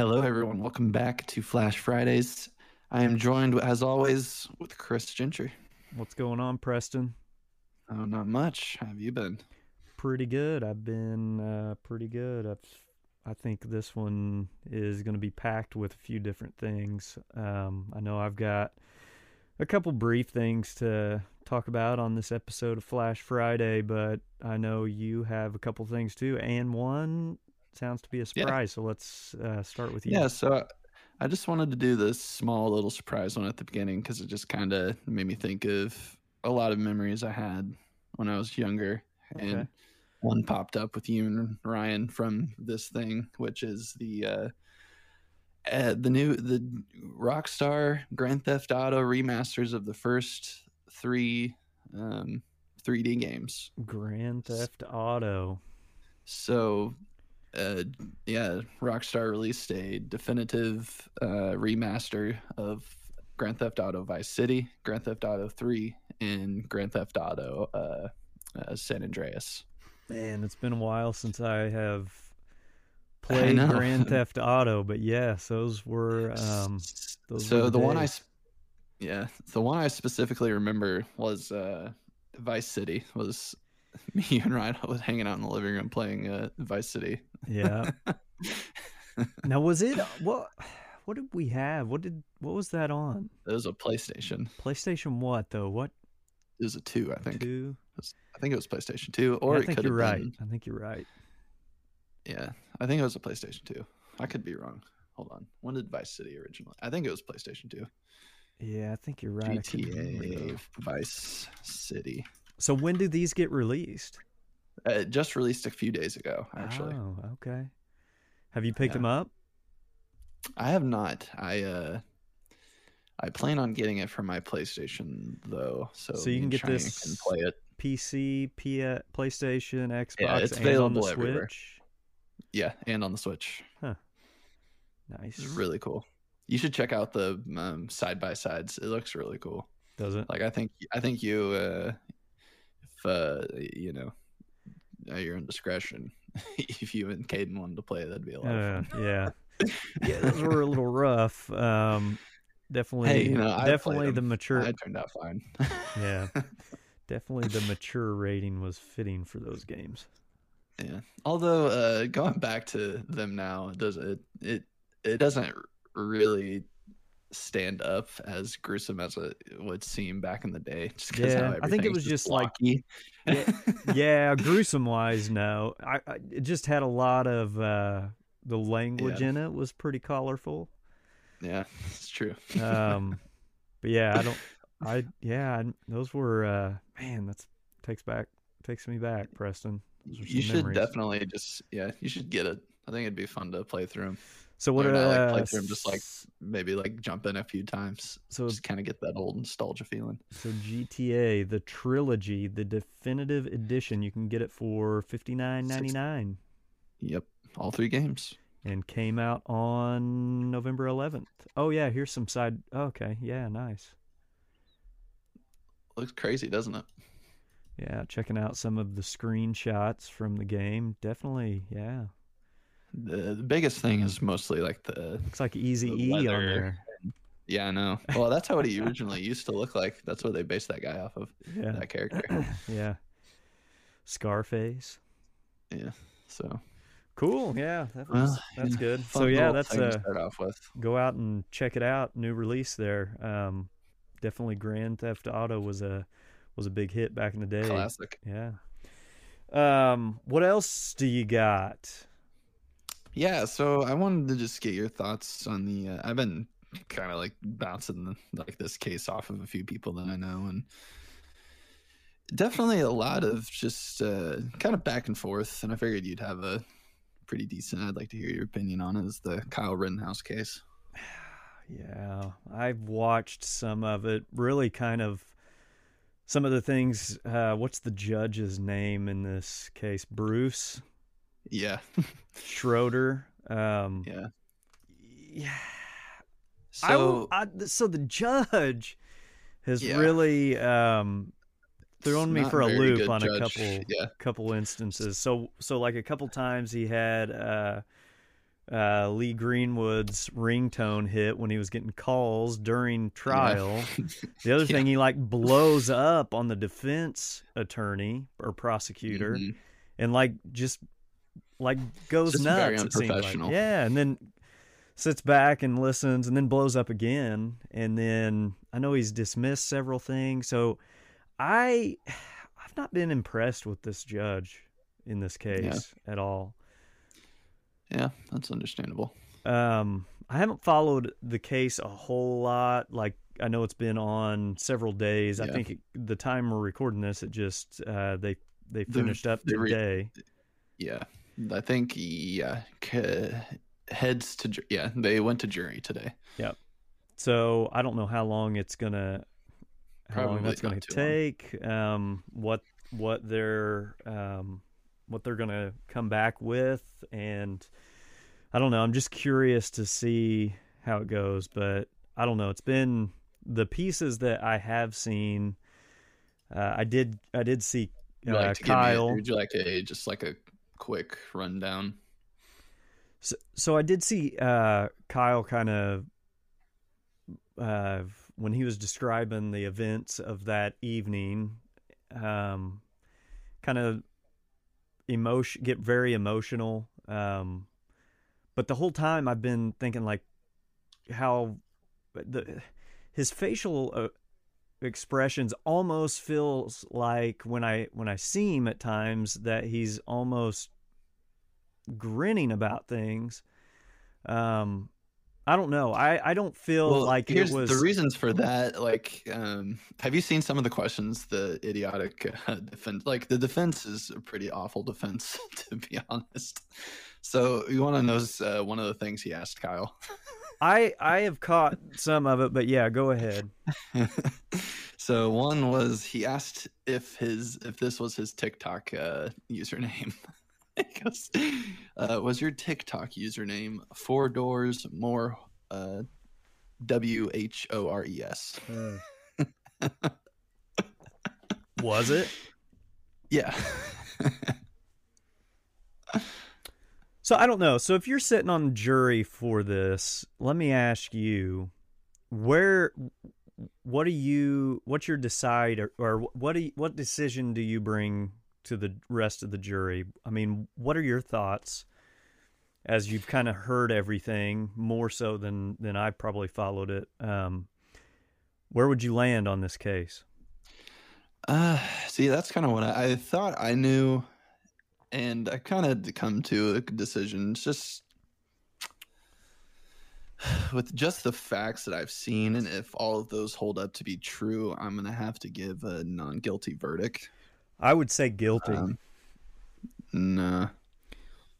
Hello, everyone. Welcome back to Flash Fridays. I am joined, as always, with Chris Gentry. What's going on, Preston? Oh, not much. How have you been? Pretty good. I've been uh, pretty good. I've, I think this one is going to be packed with a few different things. Um, I know I've got a couple brief things to talk about on this episode of Flash Friday, but I know you have a couple things too, and one sounds to be a surprise. Yeah. So let's uh, start with you. Yeah. So I just wanted to do this small little surprise one at the beginning because it just kind of made me think of a lot of memories I had when I was younger, okay. and one popped up with you and Ryan from this thing, which is the. Uh, uh, the new the Rockstar Grand Theft Auto remasters of the first three um, 3D games. Grand Theft Auto. So uh, yeah, Rockstar released a definitive uh, remaster of Grand Theft Auto Vice City, Grand Theft Auto 3, and Grand Theft Auto uh, uh San Andreas. Man, it's been a while since I have played Grand Theft Auto, but yes, those were. Um, those so were the, the one I, yeah, the one I specifically remember was uh, Vice City. Was me and Ryan was hanging out in the living room playing uh, Vice City. Yeah. now was it what? What did we have? What did what was that on? It was a PlayStation. PlayStation what though? What? It was a two, I think. Two. I think it was PlayStation Two, or yeah, I think you're right. Been, I think you're right. Yeah, I think it was a PlayStation Two. I could be wrong. Hold on. When did Vice City originally? I think it was PlayStation Two. Yeah, I think you're right. GTA Vice City. So when do these get released? Uh, just released a few days ago, actually. Oh, okay. Have you picked yeah. them up? I have not. I uh I plan on getting it for my PlayStation though, so so you can get this and play it. PC, P- PlayStation, Xbox, yeah, it's available everywhere. Switch. Yeah, and on the Switch. Huh. Nice. It's really cool. You should check out the um, side by sides. It looks really cool. Does it? Like I think I think you uh, uh, you know at your own discretion. if you and Caden wanted to play, that'd be a lot uh, of fun. yeah, yeah, those were a little rough. Um, definitely, hey, you know, definitely the mature. I turned out fine. yeah, definitely the mature rating was fitting for those games. Yeah, although uh, going back to them now, it does it it it doesn't really stand up as gruesome as it would seem back in the day. yeah, I think it was just blocky. like yeah, yeah, gruesome wise. No, I, I, it just had a lot of uh, the language yeah. in it was pretty colorful. Yeah, it's true. um, but yeah, I don't. I yeah, those were uh, man. That's takes back takes me back, Preston. You should memories. definitely just yeah. You should get it. I think it'd be fun to play through them. So what? Or uh, like play through them, just like maybe like jump in a few times. So just kind of get that old nostalgia feeling. So GTA, the trilogy, the definitive edition, you can get it for fifty nine ninety nine. Yep, all three games. And came out on November eleventh. Oh yeah, here's some side. Oh, okay, yeah, nice. Looks crazy, doesn't it? Yeah, checking out some of the screenshots from the game. Definitely, yeah. The, the biggest thing is mostly like the It's like Easy E on there. Yeah, I know. Well, that's how he originally used to look like. That's what they based that guy off of. Yeah. That character. yeah. Scarface. Yeah. So. Cool. Yeah, that was, well, that's good. So yeah, that's uh, start off with. Go out and check it out. New release there. Um, definitely Grand Theft Auto was a was a big hit back in the day. Classic. Yeah. Um, what else do you got? Yeah, so I wanted to just get your thoughts on the. Uh, I've been kind of like bouncing like this case off of a few people that I know, and definitely a lot of just uh, kind of back and forth. And I figured you'd have a pretty decent. I'd like to hear your opinion on it. Is the Kyle Rittenhouse case? Yeah, I've watched some of it. Really, kind of some of the things. Uh, what's the judge's name in this case? Bruce. Yeah. Schroeder. Um, yeah. Yeah. So, I, I, so the judge has yeah. really um, thrown me for a loop on judge. a couple yeah. couple instances. So so like a couple times he had uh, uh, Lee Greenwood's ringtone hit when he was getting calls during trial. Yeah. the other yeah. thing, he like blows up on the defense attorney or prosecutor, mm-hmm. and like just like goes just nuts. It seems like. Yeah, and then sits back and listens, and then blows up again. And then I know he's dismissed several things, so I I've not been impressed with this judge in this case yeah. at all. Yeah, that's understandable. Um, I haven't followed the case a whole lot. Like I know it's been on several days. Yeah. I think it, the time we're recording this, it just uh, they they finished the, up today. Re- yeah, I think yeah heads to yeah they went to jury today. Yep. So I don't know how long it's gonna how Probably long that's gonna take. Um, what what they're um, what they're gonna come back with, and I don't know. I'm just curious to see how it goes, but I don't know. It's been the pieces that I have seen. Uh, I did I did see uh, like Kyle. A, would you like a just like a quick rundown? So, so I did see uh, Kyle kind of uh, when he was describing the events of that evening, um, kind of emotion get very emotional. Um, but the whole time I've been thinking like how the his facial uh, expressions almost feels like when I when I see him at times that he's almost grinning about things. Um, I don't know. I, I don't feel well, like here's it was the reasons for that. Like, um, have you seen some of the questions the idiotic uh, defense? Like, the defense is a pretty awful defense, to be honest. So, you want to know uh, one of the things he asked Kyle? I I have caught some of it, but yeah, go ahead. so one was he asked if his if this was his TikTok uh, username. goes, uh, was your TikTok username four doors more uh, W H O R E S? was it? Yeah. So I don't know. So if you're sitting on jury for this, let me ask you, where, what do you, what's your decide, or, or what do you, what decision do you bring to the rest of the jury. I mean, what are your thoughts as you've kind of heard everything more so than than I probably followed it? Um, where would you land on this case? Uh, see, that's kind of what I, I thought I knew, and I kind of come to a decision. It's just with just the facts that I've seen, and if all of those hold up to be true, I'm gonna have to give a non guilty verdict. I would say guilty. Um, nah.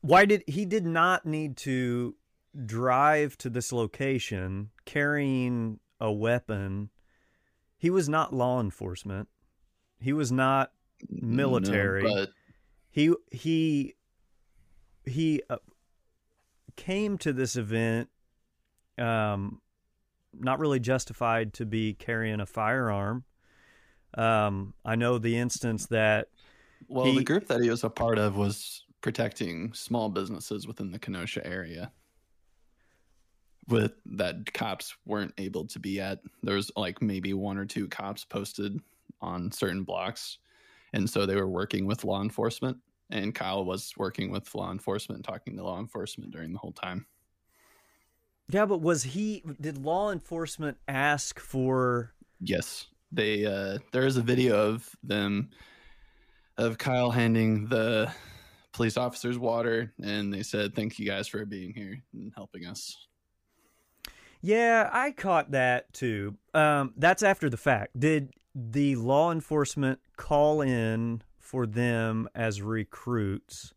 Why did he did not need to drive to this location carrying a weapon? He was not law enforcement. He was not military. No, but... He he he uh, came to this event um not really justified to be carrying a firearm. Um, I know the instance that. Well, he, the group that he was a part of was protecting small businesses within the Kenosha area. With that, cops weren't able to be at. There was like maybe one or two cops posted on certain blocks, and so they were working with law enforcement. And Kyle was working with law enforcement, talking to law enforcement during the whole time. Yeah, but was he? Did law enforcement ask for? Yes they uh, there is a video of them of Kyle handing the police officers water, and they said, "Thank you guys for being here and helping us." Yeah, I caught that too. Um, that's after the fact. Did the law enforcement call in for them as recruits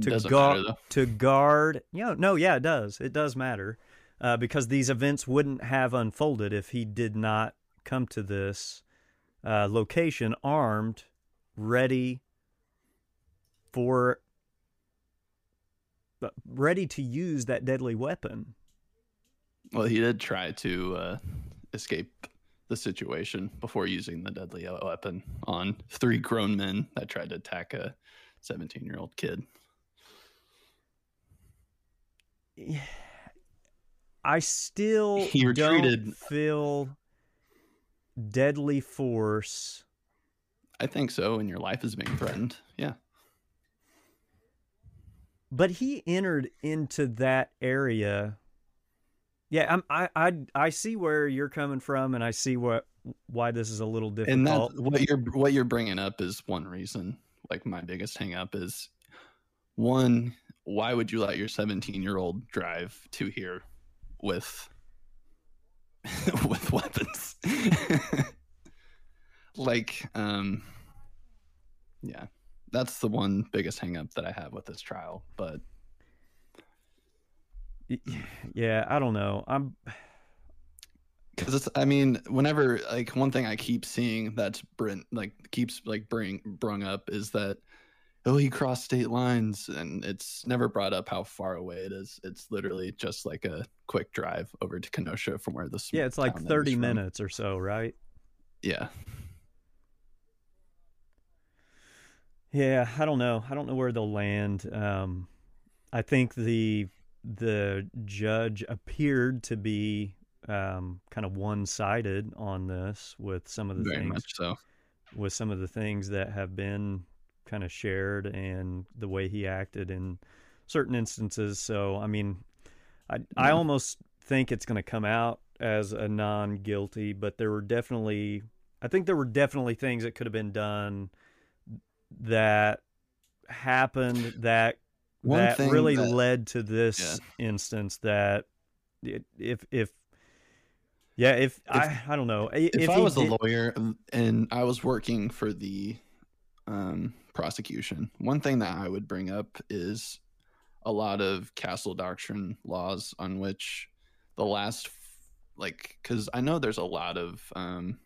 to guard to guard? Yeah, you know, no, yeah, it does. It does matter uh, because these events wouldn't have unfolded if he did not come to this uh, location armed, ready for uh, ready to use that deadly weapon. Well, he did try to uh, escape the situation before using the deadly weapon on three grown men that tried to attack a 17 year old kid. I still you don't feel deadly force. I think so, and your life is being threatened. Yeah. But he entered into that area. Yeah, I'm, I I I see where you're coming from, and I see what why this is a little difficult. And that what you're what you're bringing up is one reason. Like my biggest hang up is one. Why would you let your 17 year old drive to here with with weapons? like, um, yeah, that's the one biggest hang up that I have with this trial. But yeah, I don't know. I'm because it's i mean whenever like one thing i keep seeing that's brent like keeps like bring brung up is that oh he crossed state lines and it's never brought up how far away it is. It's literally just like a quick drive over to kenosha from where this yeah it's like 30 minutes or so right? Yeah. Yeah i don't know. I don't know where they'll land. Um i think the the judge appeared to be um, kind of one sided on this with some of the Very things. so. With some of the things that have been kind of shared and the way he acted in certain instances. So, I mean, I, yeah. I almost think it's going to come out as a non guilty, but there were definitely, I think there were definitely things that could have been done that happened that One that really that, led to this yeah. instance that if if yeah, if, if I I don't know. If, if I was did... a lawyer and I was working for the um, prosecution, one thing that I would bring up is a lot of castle doctrine laws on which the last like because I know there's a lot of um,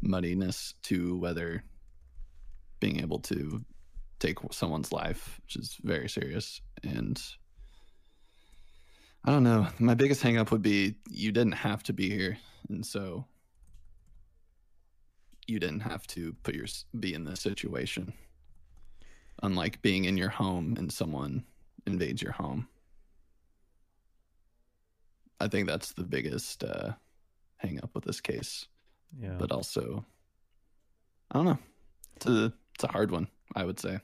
muddiness to whether being able to take someone's life, which is very serious and I don't know. My biggest hangup would be you didn't have to be here, and so you didn't have to put your be in this situation. Unlike being in your home and someone invades your home. I think that's the biggest uh, hang up with this case. Yeah. But also, I don't know. It's a it's a hard one. I would say.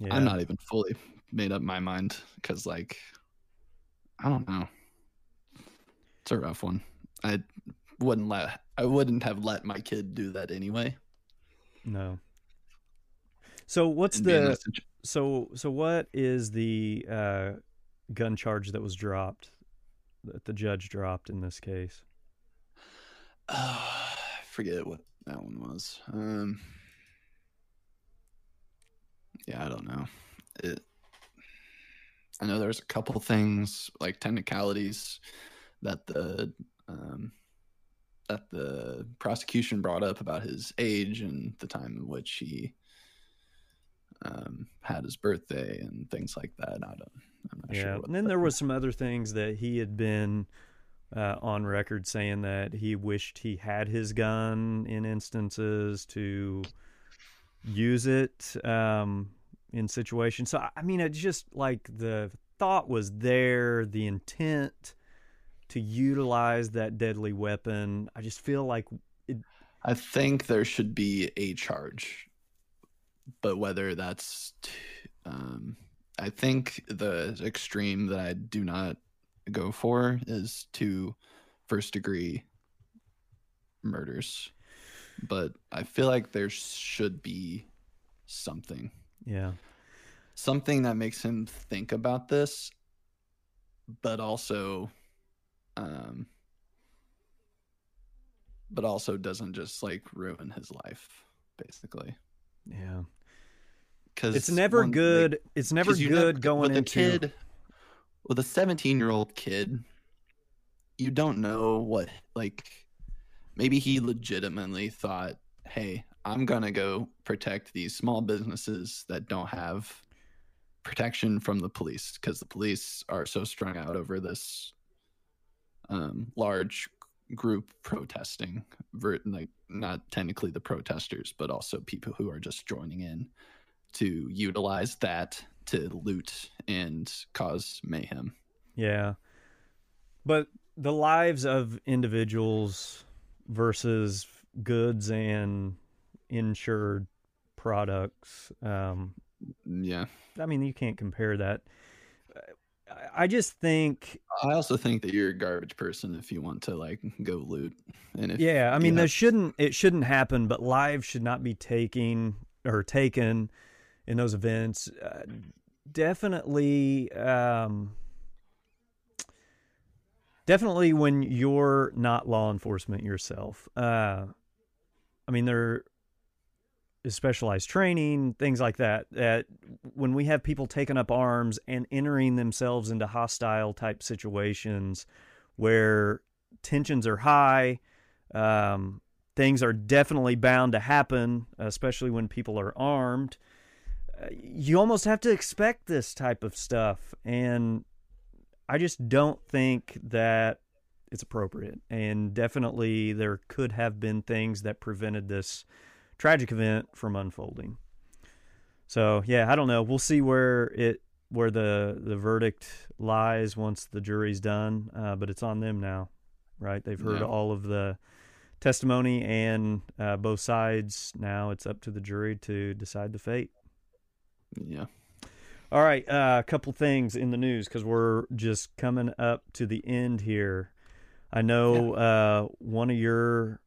Yeah. I'm not even fully made up my mind because like I don't know. It's a rough one. I wouldn't let I wouldn't have let my kid do that anyway. No. So what's the so so what is the uh, gun charge that was dropped that the judge dropped in this case? Uh, I forget what that one was. Um, yeah, I don't know. It I know there's a couple things like technicalities that the um, that the prosecution brought up about his age and the time in which he um, had his birthday and things like that. I don't. I'm not yeah, sure. and then there was some other things that he had been uh, on record saying that he wished he had his gun in instances to use it. Um, in situations. So I mean, it's just like the thought was there, the intent to utilize that deadly weapon. I just feel like it, I think there should be a charge, but whether that's, um, I think the extreme that I do not go for is to first degree murders, but I feel like there should be something yeah. Something that makes him think about this, but also, um, but also doesn't just like ruin his life, basically. Yeah. Because it's never one, good. Like, it's never good going with into a kid, with a 17 year old kid. You don't know what like. Maybe he legitimately thought, "Hey, I'm going to go protect these small businesses that don't have protection from the police because the police are so strung out over this um, large group protesting, like not technically the protesters, but also people who are just joining in to utilize that to loot and cause mayhem. Yeah. But the lives of individuals versus goods and insured products. Um, yeah. I mean, you can't compare that. I just think. I also think that you're a garbage person if you want to like go loot. And if yeah, I mean, have... shouldn't it shouldn't happen, but lives should not be taking or taken in those events. Uh, definitely, um, definitely when you're not law enforcement yourself. Uh, I mean, there is specialized training, things like that. That when we have people taking up arms and entering themselves into hostile type situations where tensions are high, um, things are definitely bound to happen, especially when people are armed. Uh, you almost have to expect this type of stuff. And I just don't think that it's appropriate. And definitely there could have been things that prevented this tragic event from unfolding. So yeah, I don't know. We'll see where it where the the verdict lies once the jury's done. Uh, but it's on them now, right? They've heard yeah. all of the testimony and uh, both sides. Now it's up to the jury to decide the fate. Yeah. All right, uh, a couple things in the news because we're just coming up to the end here. I know yeah. uh, one of your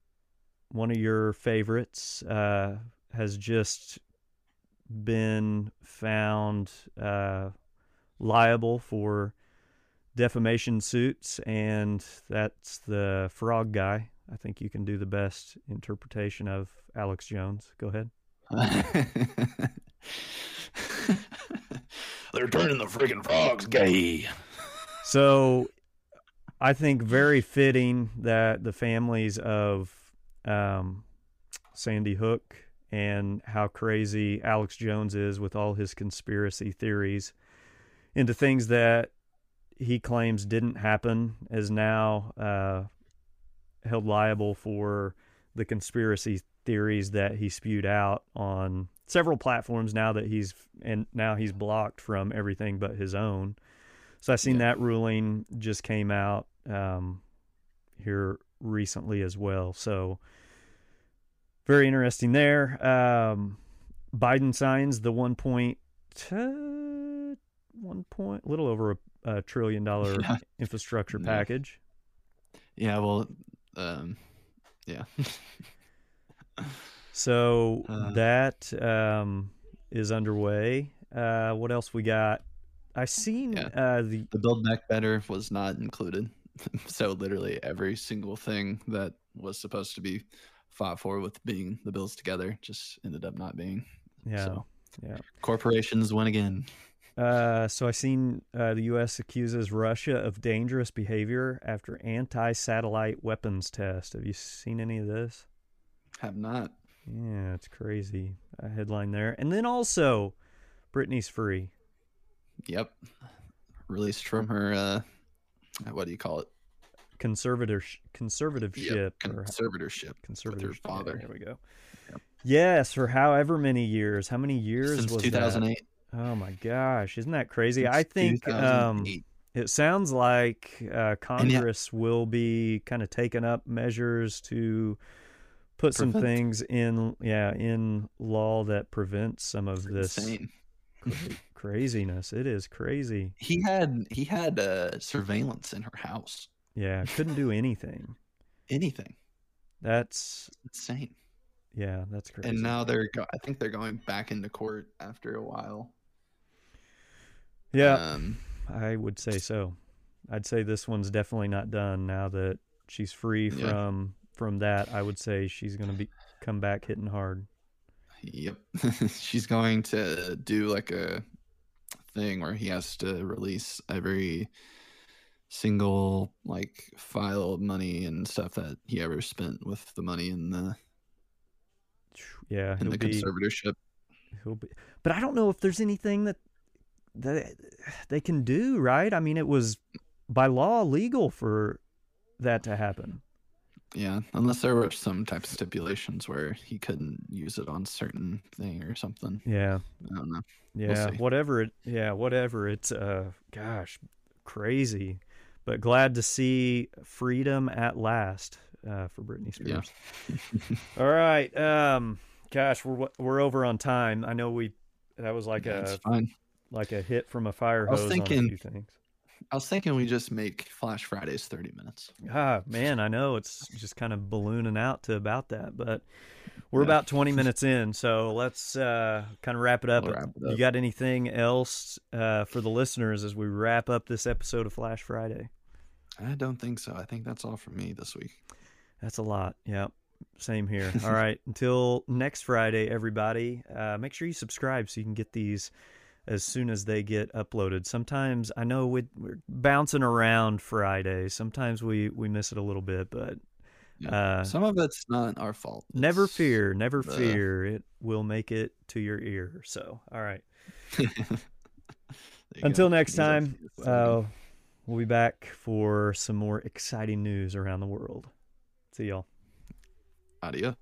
one of your favorites uh, has just been found uh, liable for defamation suits, and that's the frog guy. I think you can do the best interpretation of Alex Jones. Go ahead. They're turning the freaking frogs gay. So I think very fitting that the families of um, Sandy Hook and how crazy Alex Jones is with all his conspiracy theories into things that he claims didn't happen is now uh, held liable for the conspiracy theories that he spewed out on several platforms now that he's and now he's blocked from everything but his own. So I seen yeah. that ruling just came out um, here recently as well. So very interesting there. Um, Biden signs the one point uh, one point, a little over a, a trillion dollar infrastructure package. Yeah, well, um, yeah. so uh, that um, is underway. Uh, what else we got? I seen yeah. uh, the the Build Back Better was not included. so literally every single thing that was supposed to be fought for with being the bills together just ended up not being. Yeah. So, yeah. Corporations win again. Uh, so I seen uh, the U.S. accuses Russia of dangerous behavior after anti-satellite weapons test. Have you seen any of this? Have not. Yeah, it's crazy. A headline there, and then also, Britney's free. Yep, released from her. Uh, what do you call it? Conservator conservativeship. Yep. Conservatorship. Conservatorship. With her father. There we go. Yep. Yes, for however many years. How many years Since was 2008. That? Oh my gosh, isn't that crazy? Since I think um, it sounds like uh, Congress yeah. will be kind of taking up measures to put Prevent. some things in, yeah, in law that prevents some of this cra- craziness. It is crazy. He had he had uh, surveillance in her house. Yeah, couldn't do anything. anything. That's insane. Yeah, that's crazy. And now they're, go- I think they're going back into court after a while. Yeah, um, I would say so. I'd say this one's definitely not done now that she's free yeah. from that. I would say she's going to be come back hitting hard. Yep, she's going to do like a thing where he has to release every single like file of money and stuff that he ever spent with the money in the yeah in the be, conservatorship. He'll be, but I don't know if there's anything that that they can do, right? I mean, it was by law legal for that to happen. Yeah, unless there were some type of stipulations where he couldn't use it on certain thing or something. Yeah. I don't know. Yeah, We'll whatever it yeah, whatever. It's uh gosh, crazy. But glad to see freedom at last uh, for Britney Spears. Yeah. All right. Um gosh, we're we're over on time. I know we that was like Yeah, a fine. like a hit from a fire I was hose on a thinking- few things. I was thinking we just make Flash Fridays 30 minutes. Ah, man, I know it's just kind of ballooning out to about that, but we're Yeah. about 20 minutes in, so let's uh, kind of wrap it up. We'll wrap it You got anything else uh, for the listeners as we wrap up this episode of Flash Friday? I don't think so. I think that's all from me this week. That's a lot. Yeah. Same here. All right. Until next Friday, everybody, uh, make sure you subscribe so you can get these as soon as they get uploaded. Sometimes I know we, we're bouncing around Friday. Sometimes we, we miss it a little bit, but uh, Some of it's not our fault. never fear, never the- fear. It will make it to your ear. So, all right. Until go. next time, uh, we'll be back for some more exciting news around the world. See y'all. Audio.